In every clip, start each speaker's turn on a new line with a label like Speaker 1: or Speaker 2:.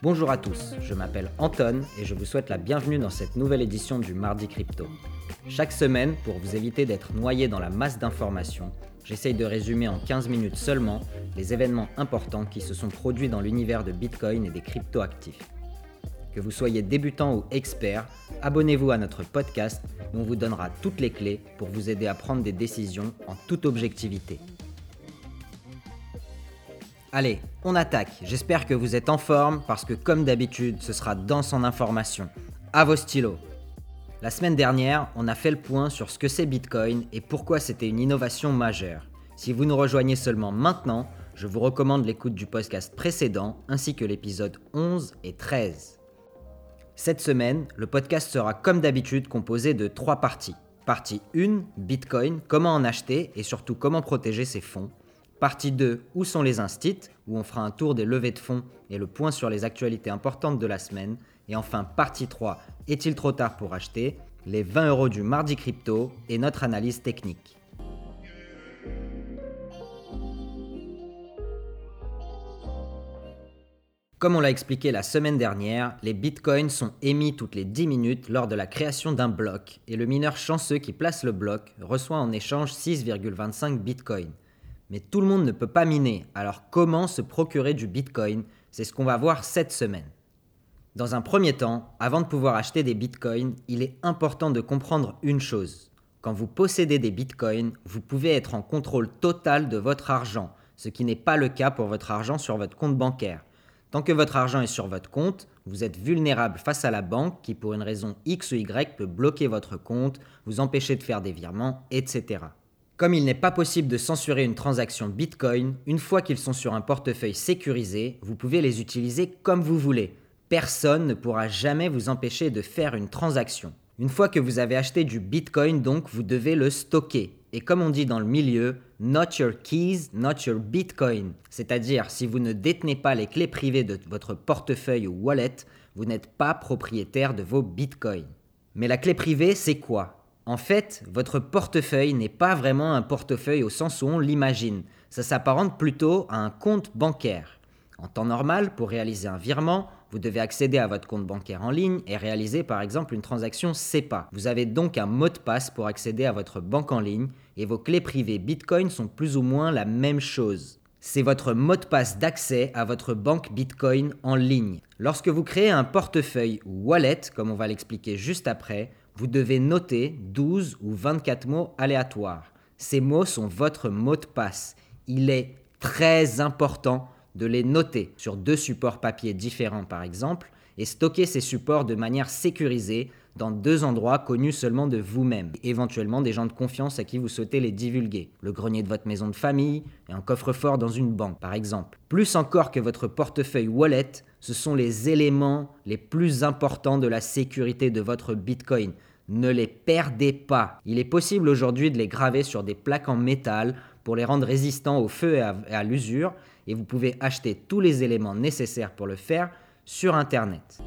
Speaker 1: Bonjour à tous, je m'appelle Anton et je vous souhaite la bienvenue dans cette nouvelle édition du Mardi Crypto. Chaque semaine, pour vous éviter d'être noyé dans la masse d'informations, j'essaye de résumer en 15 minutes seulement les événements importants qui se sont produits dans l'univers de Bitcoin et des crypto-actifs. Que vous soyez débutant ou expert, abonnez-vous à notre podcast où on vous donnera toutes les clés pour vous aider à prendre des décisions en toute objectivité. Allez, on attaque. J'espère que vous êtes en forme parce que comme d'habitude, ce sera dans en information. À vos stylos. La semaine dernière, on a fait le point sur ce que c'est Bitcoin et pourquoi c'était une innovation majeure. Si vous nous rejoignez seulement maintenant, je vous recommande l'écoute du podcast précédent ainsi que l'épisode 11 et 13. Cette semaine, le podcast sera comme d'habitude composé de trois parties. Partie 1, Bitcoin, comment en acheter et surtout comment protéger ses fonds. Partie 2, où sont les instits, où on fera un tour des levées de fonds et le point sur les actualités importantes de la semaine. Et enfin, partie 3, est-il trop tard pour acheter Les 20 euros du mardi crypto et notre analyse technique. Comme on l'a expliqué la semaine dernière, les bitcoins sont émis toutes les 10 minutes lors de la création d'un bloc et le mineur chanceux qui place le bloc reçoit en échange 6,25 bitcoins. Mais tout le monde ne peut pas miner, alors comment se procurer du Bitcoin? C'est ce qu'on va voir cette semaine. Dans un premier temps, avant de pouvoir acheter des Bitcoins, il est important de comprendre une chose. Quand vous possédez des Bitcoins, vous pouvez être en contrôle total de votre argent, ce qui n'est pas le cas pour votre argent sur votre compte bancaire. Tant que votre argent est sur votre compte, vous êtes vulnérable face à la banque qui, pour une raison X ou Y, peut bloquer votre compte, vous empêcher de faire des virements, etc. Comme il n'est pas possible de censurer une transaction Bitcoin, une fois qu'ils sont sur un portefeuille sécurisé, vous pouvez les utiliser comme vous voulez. Personne ne pourra jamais vous empêcher de faire une transaction. Une fois que vous avez acheté du Bitcoin, donc, vous devez le stocker. Et comme on dit dans le milieu, not your keys, not your Bitcoin. C'est-à-dire, si vous ne détenez pas les clés privées de votre portefeuille ou wallet, vous n'êtes pas propriétaire de vos Bitcoins. Mais la clé privée, c'est quoi? En fait, votre portefeuille n'est pas vraiment un portefeuille au sens où on l'imagine. Ça s'apparente plutôt à un compte bancaire. En temps normal, pour réaliser un virement, vous devez accéder à votre compte bancaire en ligne et réaliser par exemple une transaction SEPA. Vous avez donc un mot de passe pour accéder à votre banque en ligne et vos clés privées Bitcoin sont plus ou moins la même chose. C'est votre mot de passe d'accès à votre banque Bitcoin en ligne. Lorsque vous créez un portefeuille ou wallet, comme on va l'expliquer juste après, vous devez noter 12 ou 24 mots aléatoires. Ces mots sont votre mot de passe. Il est très important de les noter sur deux supports papier différents par exemple et stocker ces supports de manière sécurisée dans deux endroits connus seulement de vous-même, éventuellement des gens de confiance à qui vous souhaitez les divulguer, le grenier de votre maison de famille et un coffre-fort dans une banque par exemple. Plus encore que votre portefeuille wallet, ce sont les éléments les plus importants de la sécurité de votre Bitcoin. Ne les perdez pas. Il est possible aujourd'hui de les graver sur des plaques en métal pour les rendre résistants au feu et à, l'usure, et vous pouvez acheter tous les éléments nécessaires pour le faire sur Internet.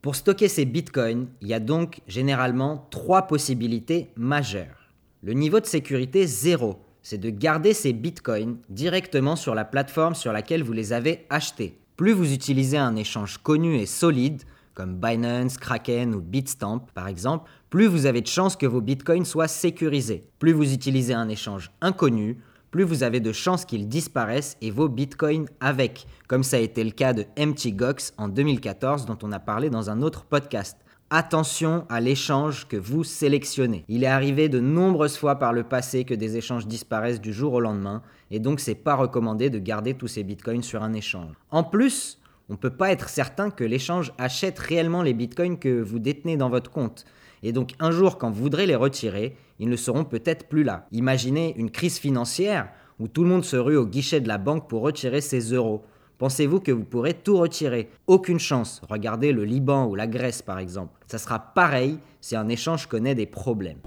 Speaker 1: Pour stocker ces bitcoins, il y a donc généralement trois possibilités majeures. Le niveau de sécurité zéro, c'est de garder ces bitcoins directement sur la plateforme sur laquelle vous les avez achetés. Plus vous utilisez un échange connu et solide, comme Binance, Kraken ou Bitstamp par exemple, plus vous avez de chances que vos bitcoins soient sécurisés. Plus vous utilisez un échange inconnu, plus vous avez de chances qu'ils disparaissent et vos bitcoins avec, comme ça a été le cas de MTGOX en 2014 dont on a parlé dans un autre podcast. Attention à l'échange que vous sélectionnez. Il est arrivé de nombreuses fois par le passé que des échanges disparaissent du jour au lendemain, et donc c'est pas recommandé de garder tous ces bitcoins sur un échange. En plus, on ne peut pas être certain que l'échange achète réellement les bitcoins que vous détenez dans votre compte. Et donc un jour, quand vous voudrez les retirer, ils ne seront peut-être plus là. Imaginez une crise financière où tout le monde se rue au guichet de la banque pour retirer ses euros. Pensez-vous que vous pourrez tout retirer? Aucune chance. Regardez le Liban ou la Grèce par exemple. Ça sera pareil si un échange connaît des problèmes.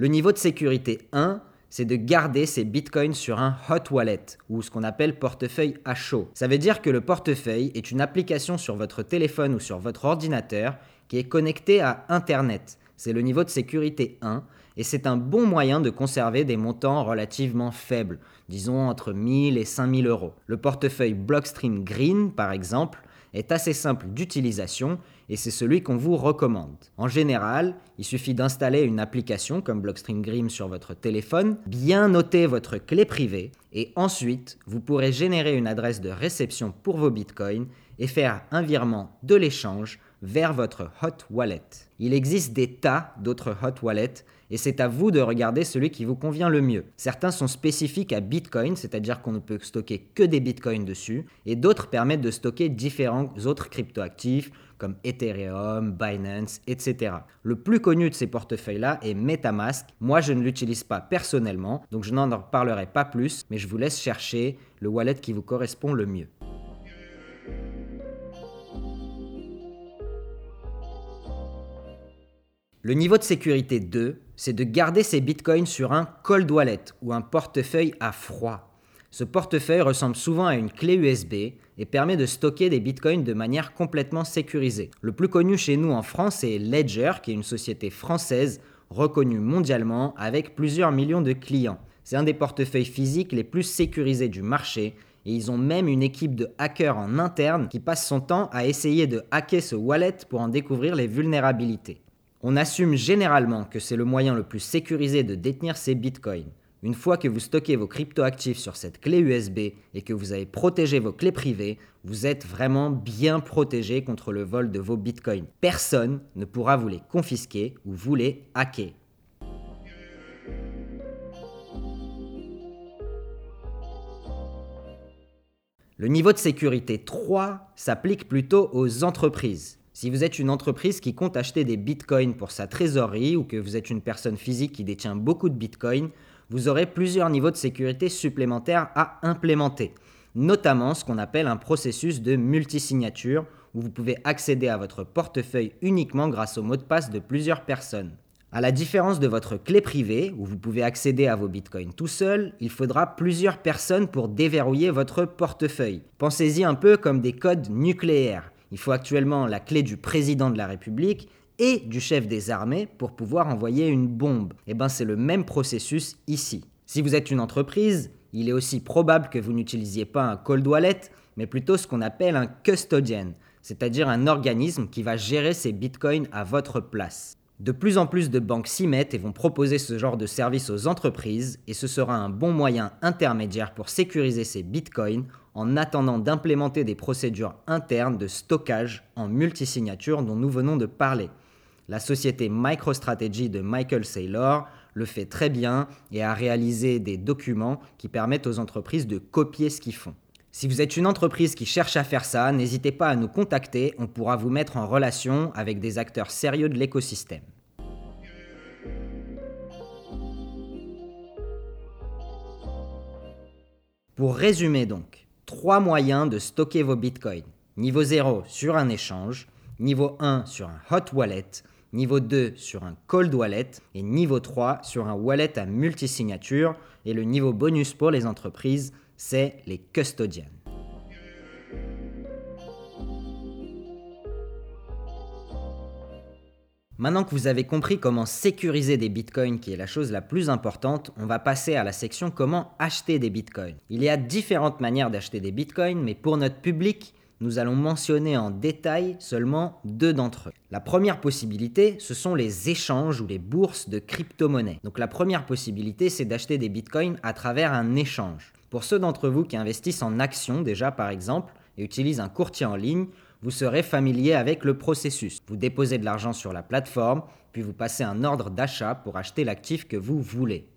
Speaker 1: Le niveau de sécurité 1, c'est de garder ses bitcoins sur un hot wallet ou ce qu'on appelle portefeuille à chaud. Ça veut dire que le portefeuille est une application sur votre téléphone ou sur votre ordinateur qui est connecté à Internet. C'est le niveau de sécurité 1 et c'est un bon moyen de conserver des montants relativement faibles, disons entre 1000 et 5000 euros. Le portefeuille Blockstream Green, par exemple, est assez simple d'utilisation et c'est celui qu'on vous recommande. En général, il suffit d'installer une application comme Blockstream Green sur votre téléphone, bien noter votre clé privée et ensuite vous pourrez générer une adresse de réception pour vos bitcoins et faire un virement de l'échange vers votre hot wallet. Il existe des tas d'autres hot wallets et c'est à vous de regarder celui qui vous convient le mieux. Certains sont spécifiques à Bitcoin, c'est-à-dire qu'on ne peut stocker que des Bitcoins dessus, et d'autres permettent de stocker différents autres cryptoactifs comme Ethereum, Binance, etc. Le plus connu de ces portefeuilles-là est MetaMask. Moi, je ne l'utilise pas personnellement, donc je n'en reparlerai pas plus, mais je vous laisse chercher le wallet qui vous correspond le mieux. Le niveau de sécurité 2, c'est de garder ses bitcoins sur un cold wallet ou un portefeuille à froid. Ce portefeuille ressemble souvent à une clé USB et permet de stocker des bitcoins de manière complètement sécurisée. Le plus connu chez nous en France est Ledger, qui est une société française reconnue mondialement avec plusieurs millions de clients. C'est un des portefeuilles physiques les plus sécurisés du marché et ils ont même une équipe de hackers en interne qui passe son temps à essayer de hacker ce wallet pour en découvrir les vulnérabilités. On assume généralement que c'est le moyen le plus sécurisé de détenir ces bitcoins. Une fois que vous stockez vos cryptoactifs sur cette clé USB et que vous avez protégé vos clés privées, vous êtes vraiment bien protégé contre le vol de vos bitcoins. Personne ne pourra vous les confisquer ou vous les hacker. Le niveau de sécurité 3 s'applique plutôt aux entreprises. Si vous êtes une entreprise qui compte acheter des bitcoins pour sa trésorerie ou que vous êtes une personne physique qui détient beaucoup de bitcoins, vous aurez plusieurs niveaux de sécurité supplémentaires à implémenter, notamment ce qu'on appelle un processus de multisignature où vous pouvez accéder à votre portefeuille uniquement grâce au mot de passe de plusieurs personnes. À la différence de votre clé privée, où vous pouvez accéder à vos bitcoins tout seul, il faudra plusieurs personnes pour déverrouiller votre portefeuille. Pensez-y un peu comme des codes nucléaires. Il faut actuellement la clé du président de la République et du chef des armées pour pouvoir envoyer une bombe. Et eh bien c'est le même processus ici. Si vous êtes une entreprise, il est aussi probable que vous n'utilisiez pas un cold wallet, mais plutôt ce qu'on appelle un custodian, c'est-à-dire un organisme qui va gérer ses bitcoins à votre place. De plus en plus de banques s'y mettent et vont proposer ce genre de service aux entreprises, et ce sera un bon moyen intermédiaire pour sécuriser ces bitcoins en attendant d'implémenter des procédures internes de stockage en multisignature dont nous venons de parler. La société MicroStrategy de Michael Saylor le fait très bien et a réalisé des documents qui permettent aux entreprises de copier ce qu'ils font. Si vous êtes une entreprise qui cherche à faire ça, n'hésitez pas à nous contacter, on pourra vous mettre en relation avec des acteurs sérieux de l'écosystème. Pour résumer donc, trois moyens de stocker vos bitcoins. Niveau 0 sur un échange, niveau 1 sur un hot wallet, niveau 2 sur un cold wallet et niveau 3 sur un wallet à multisignature et le niveau bonus pour les entreprises c'est les custodians. Maintenant que vous avez compris comment sécuriser des bitcoins, qui est la chose la plus importante, on va passer à la section comment acheter des bitcoins. Il y a différentes manières d'acheter des bitcoins, mais pour notre public, nous allons mentionner en détail seulement deux d'entre eux. La première possibilité, ce sont les échanges ou les bourses de crypto-monnaies. Donc la première possibilité, c'est d'acheter des bitcoins à travers un échange. Pour ceux d'entre vous qui investissent en actions déjà par exemple et utilisent un courtier en ligne, vous serez familier avec le processus. Vous déposez de l'argent sur la plateforme, puis vous passez un ordre d'achat pour acheter l'actif que vous voulez.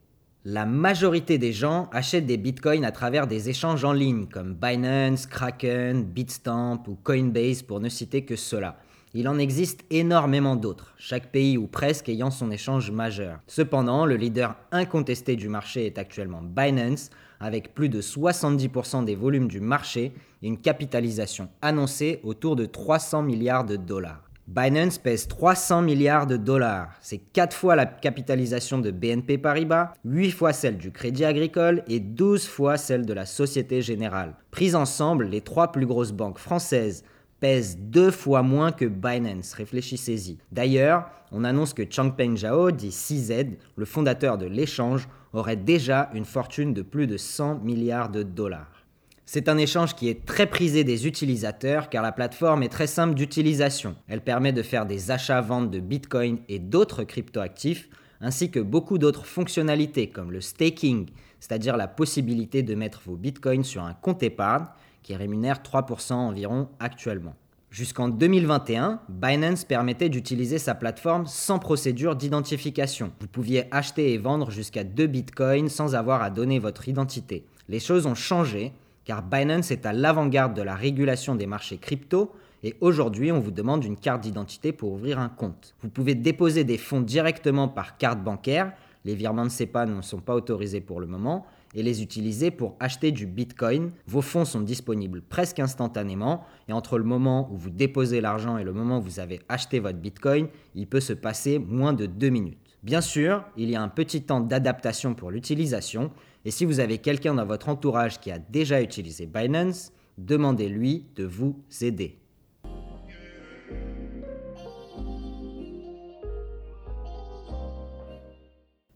Speaker 1: La majorité des gens achètent des bitcoins à travers des échanges en ligne comme Binance, Kraken, Bitstamp ou Coinbase pour ne citer que cela. Il en existe énormément d'autres, chaque pays ou presque ayant son échange majeur. Cependant, le leader incontesté du marché est actuellement Binance, avec plus de 70% des volumes du marché et une capitalisation annoncée autour de 300 milliards de dollars. Binance pèse 300 milliards de dollars. C'est 4 fois la capitalisation de BNP Paribas, 8 fois celle du Crédit Agricole et 12 fois celle de la Société Générale. Prises ensemble, les trois plus grosses banques françaises pèse deux fois moins que Binance, réfléchissez-y. D'ailleurs, on annonce que Changpeng Zhao, dit CZ, le fondateur de l'échange, aurait déjà une fortune de plus de 100 milliards de dollars. C'est un échange qui est très prisé des utilisateurs car la plateforme est très simple d'utilisation. Elle permet de faire des achats-ventes de Bitcoin et d'autres cryptoactifs, ainsi que beaucoup d'autres fonctionnalités comme le staking, c'est-à-dire la possibilité de mettre vos bitcoins sur un compte épargne qui rémunère 3% environ actuellement. Jusqu'en 2021, Binance permettait d'utiliser sa plateforme sans procédure d'identification. Vous pouviez acheter et vendre jusqu'à 2 bitcoins sans avoir à donner votre identité. Les choses ont changé car Binance est à l'avant-garde de la régulation des marchés crypto et aujourd'hui on vous demande une carte d'identité pour ouvrir un compte. Vous pouvez déposer des fonds directement par carte bancaire les virements de CEPA ne sont pas autorisés pour le moment et les utiliser pour acheter du Bitcoin. Vos fonds sont disponibles presque instantanément et entre le moment où vous déposez l'argent et le moment où vous avez acheté votre Bitcoin, il peut se passer moins de deux minutes. Bien sûr, il y a un petit temps d'adaptation pour l'utilisation et si vous avez quelqu'un dans votre entourage qui a déjà utilisé Binance, demandez-lui de vous aider.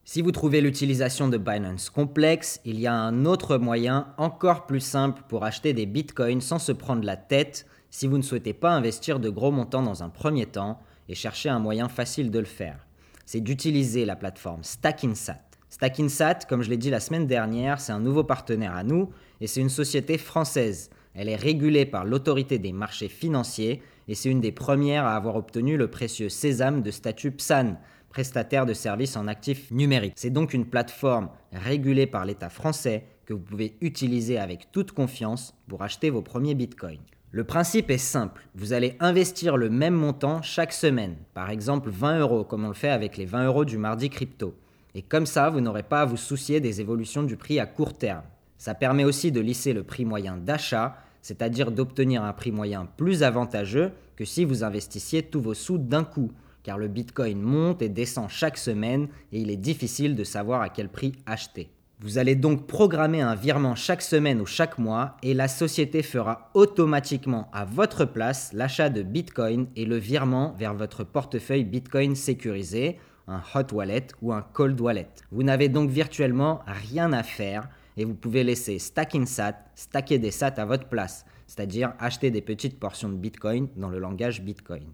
Speaker 1: Si vous trouvez l'utilisation de Binance complexe, il y a un autre moyen encore plus simple pour acheter des bitcoins sans se prendre la tête si vous ne souhaitez pas investir de gros montants dans un premier temps et chercher un moyen facile de le faire. C'est d'utiliser la plateforme StackInsat. StackInsat, comme je l'ai dit la semaine dernière, c'est un nouveau partenaire à nous et c'est une société française. Elle est régulée par l'autorité des marchés financiers et c'est une des premières à avoir obtenu le précieux sésame de statut PSAN, prestataire de services en actifs numériques. C'est donc une plateforme régulée par l'État français que vous pouvez utiliser avec toute confiance pour acheter vos premiers bitcoins. Le principe est simple, vous allez investir le même montant chaque semaine, par exemple 20 euros comme on le fait avec les 20 euros du mardi crypto. Et comme ça, vous n'aurez pas à vous soucier des évolutions du prix à court terme. Ça permet aussi de lisser le prix moyen d'achat, c'est-à-dire d'obtenir un prix moyen plus avantageux que si vous investissiez tous vos sous d'un coup, car le Bitcoin monte et descend chaque semaine et il est difficile de savoir à quel prix acheter. Vous allez donc programmer un virement chaque semaine ou chaque mois et la société fera automatiquement à votre place l'achat de Bitcoin et le virement vers votre portefeuille Bitcoin sécurisé, un hot wallet ou un cold wallet. Vous n'avez donc virtuellement rien à faire et vous pouvez laisser Stacking Sat stacker des sats à votre place, c'est-à-dire acheter des petites portions de Bitcoin dans le langage Bitcoin.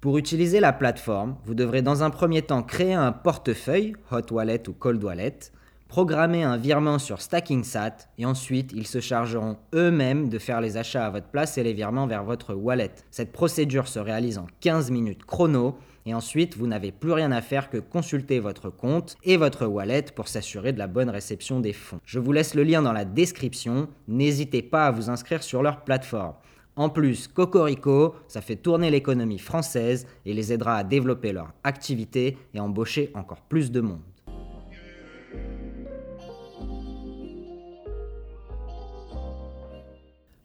Speaker 1: Pour utiliser la plateforme, vous devrez dans un premier temps créer un portefeuille, Hot Wallet ou Cold Wallet, programmer un virement sur StackingSat et ensuite ils se chargeront eux-mêmes de faire les achats à votre place et les virements vers votre wallet. Cette procédure se réalise en 15 minutes chrono et ensuite vous n'avez plus rien à faire que consulter votre compte et votre wallet pour s'assurer de la bonne réception des fonds. Je vous laisse le lien dans la description, n'hésitez pas à vous inscrire sur leur plateforme. En plus, Cocorico, ça fait tourner l'économie française et les aidera à développer leur activité et embaucher encore plus de monde.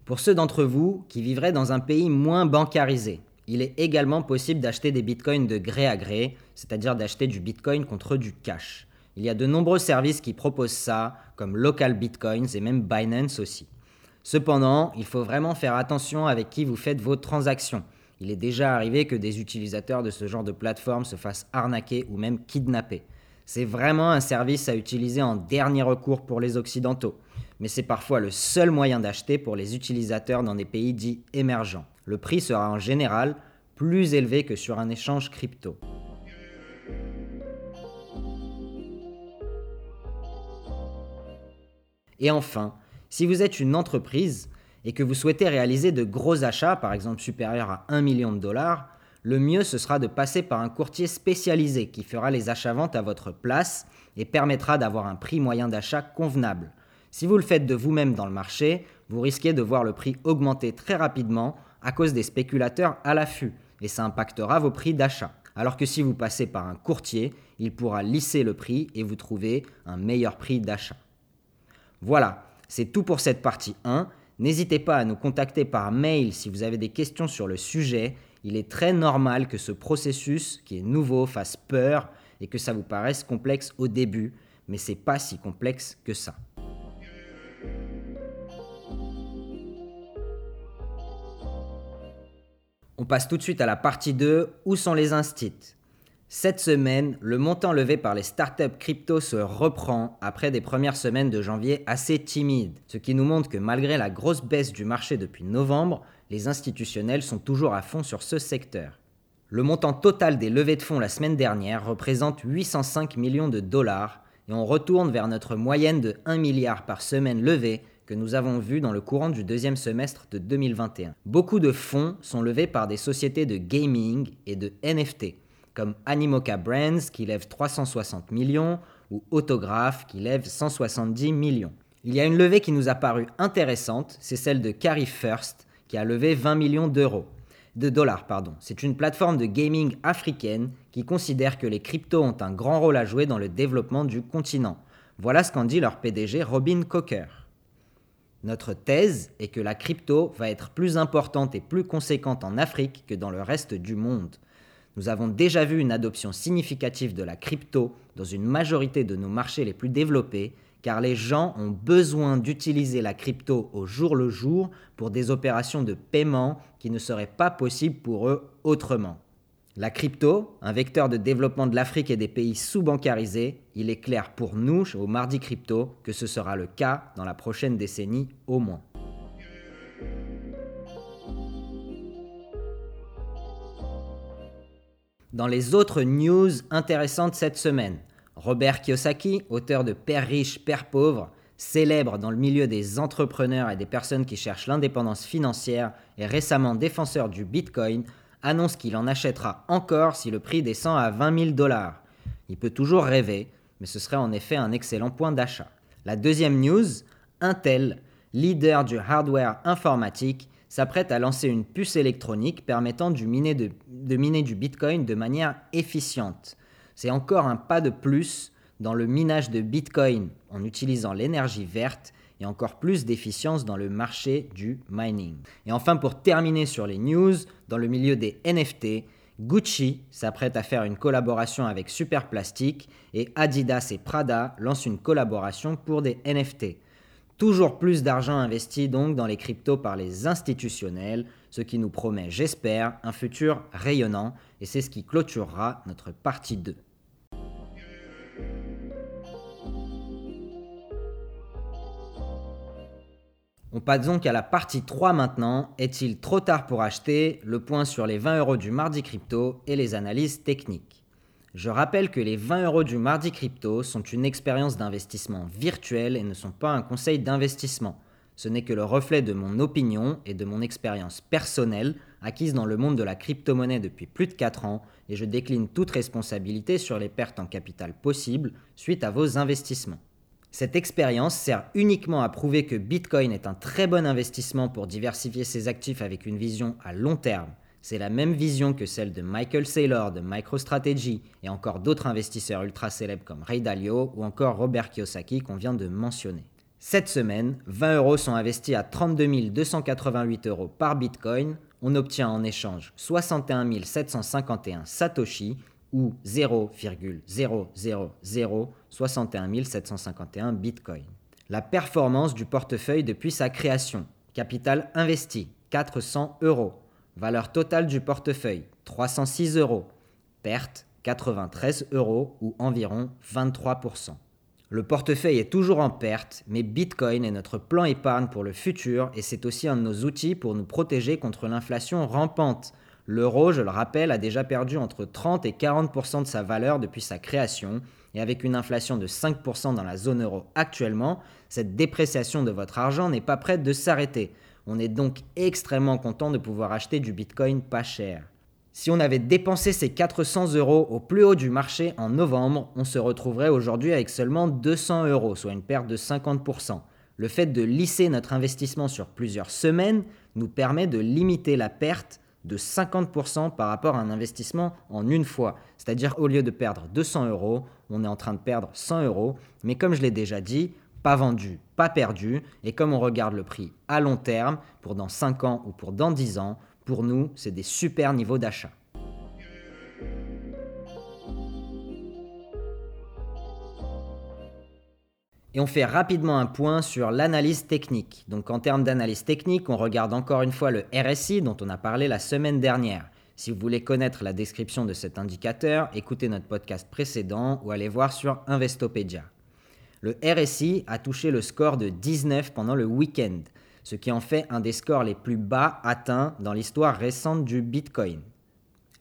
Speaker 1: Pour ceux d'entre vous qui vivraient dans un pays moins bancarisé, il est également possible d'acheter des bitcoins de gré à gré, c'est-à-dire d'acheter du bitcoin contre du cash. Il y a de nombreux services qui proposent ça, comme Local Bitcoins et même Binance aussi. Cependant, il faut vraiment faire attention avec qui vous faites vos transactions. Il est déjà arrivé que des utilisateurs de ce genre de plateforme se fassent arnaquer ou même kidnapper. C'est vraiment un service à utiliser en dernier recours pour les Occidentaux, mais c'est parfois le seul moyen d'acheter pour les utilisateurs dans des pays dits émergents. Le prix sera en général plus élevé que sur un échange crypto. Et enfin, si vous êtes une entreprise et que vous souhaitez réaliser de gros achats, par exemple supérieurs à 1 million de dollars, le mieux ce sera de passer par un courtier spécialisé qui fera les achats-ventes à votre place et permettra d'avoir un prix moyen d'achat convenable. Si vous le faites de vous-même dans le marché, vous risquez de voir le prix augmenter très rapidement à cause des spéculateurs à l'affût et ça impactera vos prix d'achat. Alors que si vous passez par un courtier, il pourra lisser le prix et vous trouver un meilleur prix d'achat. Voilà, c'est tout pour cette partie 1. N'hésitez pas à nous contacter par mail si vous avez des questions sur le sujet. Il est très normal que ce processus qui est nouveau fasse peur et que ça vous paraisse complexe au début, mais c'est pas si complexe que ça. On passe tout de suite à la partie 2, où sont les instits? Cette semaine, le montant levé par les startups crypto se reprend après des premières semaines de janvier assez timides, ce qui nous montre que malgré la grosse baisse du marché depuis novembre, les institutionnels sont toujours à fond sur ce secteur. Le montant total des levées de fonds la semaine dernière représente 805 millions de dollars et on retourne vers notre moyenne de 1 milliard par semaine levée nous avons vu dans le courant du deuxième semestre de 2021. Beaucoup de fonds sont levés par des sociétés de gaming et de NFT comme Animoca Brands qui lève 360 millions ou Autograph qui lève 170 millions. Il y a une levée qui nous a paru intéressante, c'est celle de Carry First qui a levé 20 millions d'euros. De dollars, pardon. C'est une plateforme de gaming africaine qui considère que les cryptos ont un grand rôle à jouer dans le développement du continent. Voilà ce qu'en dit leur PDG Robin Cocker. Notre thèse est que la crypto va être plus importante et plus conséquente en Afrique que dans le reste du monde. Nous avons déjà vu une adoption significative de la crypto dans une majorité de nos marchés les plus développés, car les gens ont besoin d'utiliser la crypto au jour le jour pour des opérations de paiement qui ne seraient pas possibles pour eux autrement. La crypto, un vecteur de développement de l'Afrique et des pays sous-bancarisés, il est clair pour nous, au Mardi Crypto, que ce sera le cas dans la prochaine décennie au moins. Dans les autres news intéressantes cette semaine, Robert Kiyosaki, auteur de Père riche, Père pauvre, célèbre dans le milieu des entrepreneurs et des personnes qui cherchent l'indépendance financière et récemment défenseur du Bitcoin, annonce qu'il en achètera encore si le prix descend à 20 000 dollars. Il peut toujours rêver, mais ce serait en effet un excellent point d'achat. La deuxième news, Intel, leader du hardware informatique, s'apprête à lancer une puce électronique permettant de miner, du Bitcoin de manière efficiente. C'est encore un pas de plus dans le minage de Bitcoin en utilisant l'énergie verte et encore plus d'efficience dans le marché du mining. Et enfin, pour terminer sur les news, dans le milieu des NFT, Gucci s'apprête à faire une collaboration avec Superplastic et Adidas et Prada lancent une collaboration pour des NFT. Toujours plus d'argent investi donc dans les cryptos par les institutionnels, ce qui nous promet, j'espère, un futur rayonnant, et c'est ce qui clôturera notre partie 2. On passe donc à la partie 3 maintenant. Est-il trop tard pour acheter Le point sur les 20 euros du mardi crypto et les analyses techniques. Je rappelle que les 20 euros du mardi crypto sont une expérience d'investissement virtuelle et ne sont pas un conseil d'investissement. Ce n'est que le reflet de mon opinion et de mon expérience personnelle acquise dans le monde de la crypto-monnaie depuis plus de 4 ans et je décline toute responsabilité sur les pertes en capital possibles suite à vos investissements. Cette expérience sert uniquement à prouver que Bitcoin est un très bon investissement pour diversifier ses actifs avec une vision à long terme c'est la même vision que celle de Michael Saylor de MicroStrategy et encore d'autres investisseurs ultra célèbres comme Ray Dalio ou encore Robert Kiyosaki qu'on vient de mentionner. Cette semaine, 20 euros sont investis à 32 288 euros par Bitcoin. On obtient en échange 61 751 Satoshi ou 0,00061 751 Bitcoin. La performance du portefeuille depuis sa création. Capital investi 400 euros. Valeur totale du portefeuille 306 euros. Perte 93 euros ou environ 23%. Le portefeuille est toujours en perte, mais Bitcoin est notre plan épargne pour le futur et c'est aussi un de nos outils pour nous protéger contre l'inflation rampante. L'euro, je le rappelle, a déjà perdu entre 30 et 40% de sa valeur depuis sa création, et avec une inflation de 5% dans la zone euro actuellement, cette dépréciation de votre argent n'est pas prête de s'arrêter. On est donc extrêmement content de pouvoir acheter du Bitcoin pas cher. Si on avait dépensé ces 400 euros au plus haut du marché en novembre, on se retrouverait aujourd'hui avec seulement 200 euros, soit une perte de 50%. Le fait de lisser notre investissement sur plusieurs semaines nous permet de limiter la perte de 50% par rapport à un investissement en une fois. C'est-à-dire au lieu de perdre 200 euros, on est en train de perdre 100 euros. Mais comme je l'ai déjà dit, pas vendu, pas perdu, et comme on regarde le prix à long terme, pour dans 5 ans ou pour dans 10 ans, pour nous, c'est des super niveaux d'achat. Et on fait rapidement un point sur l'analyse technique. Donc en termes d'analyse technique, on regarde encore une fois le RSI dont on a parlé la semaine dernière. Si vous voulez connaître la description de cet indicateur, écoutez notre podcast précédent ou allez voir sur Investopedia. Le RSI a touché le score de 19 pendant le week-end, ce qui en fait un des scores les plus bas atteints dans l'histoire récente du Bitcoin.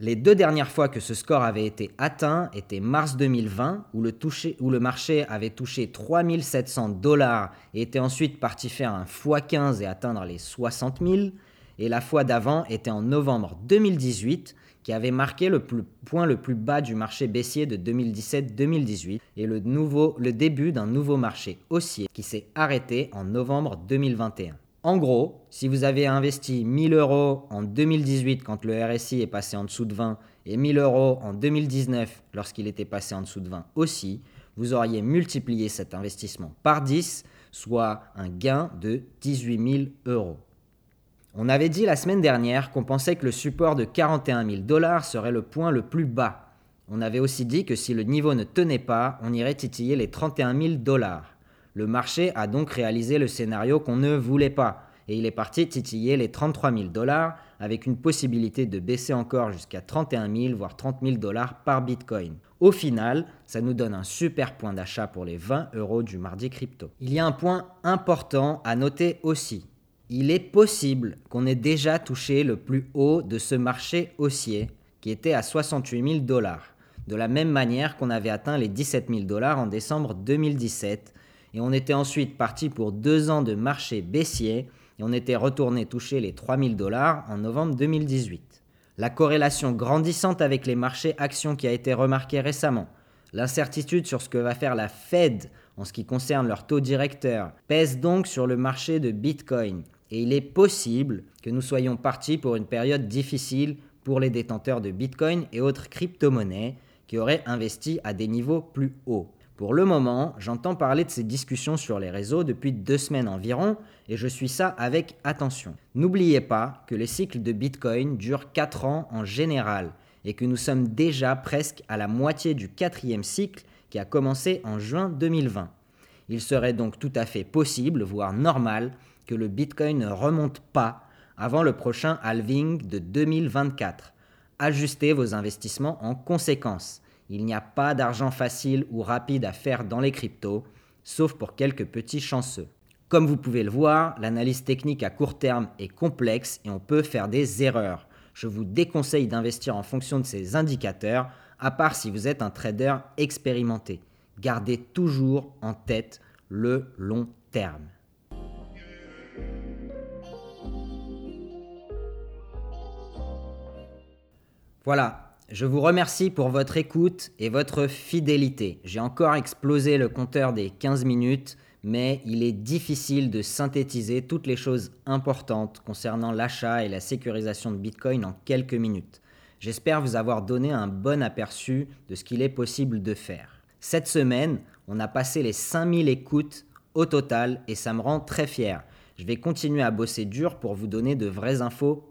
Speaker 1: Les deux dernières fois que ce score avait été atteint étaient mars 2020, où le, où le marché avait touché 3700 dollars et était ensuite parti faire un x15 et atteindre les 60 000, et la fois d'avant était en novembre 2018, qui avait marqué le point le plus bas du marché baissier de 2017-2018 et le, nouveau, le début d'un nouveau marché haussier qui s'est arrêté en novembre 2021. En gros, si vous avez investi 1000 euros en 2018 quand le RSI est passé en dessous de 20 et 1000 euros en 2019 lorsqu'il était passé en dessous de 20 aussi, vous auriez multiplié cet investissement par 10, soit un gain de 18 000 euros. On avait dit la semaine dernière qu'on pensait que le support de 41 000 dollars serait le point le plus bas. On avait aussi dit que si le niveau ne tenait pas, on irait titiller les 31 000 dollars. Le marché a donc réalisé le scénario qu'on ne voulait pas, et il est parti titiller les 33 000 dollars avec une possibilité de baisser encore jusqu'à 31 000 voire 30 000 dollars par Bitcoin. Au final, ça nous donne un super point d'achat pour les 20 euros du mardi crypto. Il y a un point important à noter aussi. Il est possible qu'on ait déjà touché le plus haut de ce marché haussier qui était à 68 000 dollars, de la même manière qu'on avait atteint les 17 000 dollars en décembre 2017 et on était ensuite parti pour deux ans de marché baissier et on était retourné toucher les 3000 dollars en novembre 2018. La corrélation grandissante avec les marchés actions qui a été remarquée récemment, l'incertitude sur ce que va faire la Fed en ce qui concerne leur taux directeur, pèse donc sur le marché de Bitcoin et il est possible que nous soyons partis pour une période difficile pour les détenteurs de Bitcoin et autres crypto-monnaies qui auraient investi à des niveaux plus hauts. Pour le moment, j'entends parler de ces discussions sur les réseaux depuis deux semaines environ et je suis ça avec attention. N'oubliez pas que les cycles de Bitcoin durent 4 ans en général et que nous sommes déjà presque à la moitié du quatrième cycle qui a commencé en juin 2020. Il serait donc tout à fait possible, voire normal, que le Bitcoin ne remonte pas avant le prochain halving de 2024. Ajustez vos investissements en conséquence. Il n'y a pas d'argent facile ou rapide à faire dans les cryptos, sauf pour quelques petits chanceux. Comme vous pouvez le voir, l'analyse technique à court terme est complexe et on peut faire des erreurs. Je vous déconseille d'investir en fonction de ces indicateurs, à part si vous êtes un trader expérimenté. Gardez toujours en tête le long terme. Voilà, je vous remercie pour votre écoute et votre fidélité. J'ai encore explosé le compteur des 15 minutes, mais il est difficile de synthétiser toutes les choses importantes concernant l'achat et la sécurisation de Bitcoin en quelques minutes. J'espère vous avoir donné un bon aperçu de ce qu'il est possible de faire. Cette semaine, on a passé les 5000 écoutes au total et ça me rend très fier. Je vais continuer à bosser dur pour vous donner de vraies infos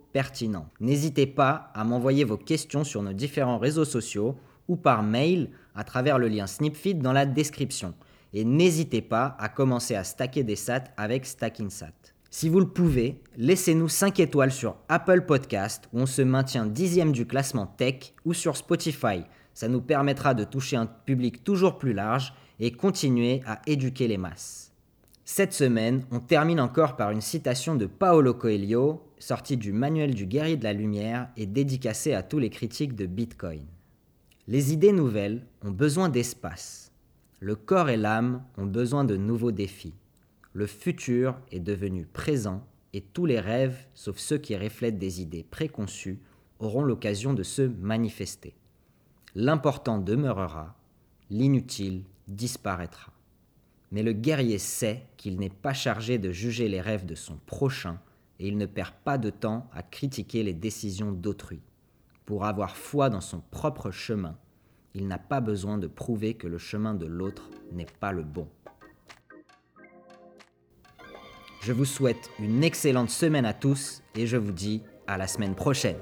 Speaker 1: N'hésitez pas à m'envoyer vos questions sur nos différents réseaux sociaux ou par mail à travers le lien Snipfeed dans la description. Et n'hésitez pas à commencer à stacker des sats avec StackingSat. Si vous le pouvez, laissez-nous 5 étoiles sur Apple Podcast où on se maintient dixième du classement tech ou sur Spotify. Ça nous permettra de toucher un public toujours plus large et continuer à éduquer les masses. Cette semaine, on termine encore par une citation de Paolo Coelho, sortie du Manuel du guerrier de la lumière et dédicacée à tous les critiques de Bitcoin. Les idées nouvelles ont besoin d'espace. Le corps et l'âme ont besoin de nouveaux défis. Le futur est devenu présent et tous les rêves, sauf ceux qui reflètent des idées préconçues, auront l'occasion de se manifester. L'important demeurera, l'inutile disparaîtra. Mais le guerrier sait qu'il n'est pas chargé de juger les rêves de son prochain et il ne perd pas de temps à critiquer les décisions d'autrui. Pour avoir foi dans son propre chemin, il n'a pas besoin de prouver que le chemin de l'autre n'est pas le bon. Je vous souhaite une excellente semaine à tous et je vous dis à la semaine prochaine.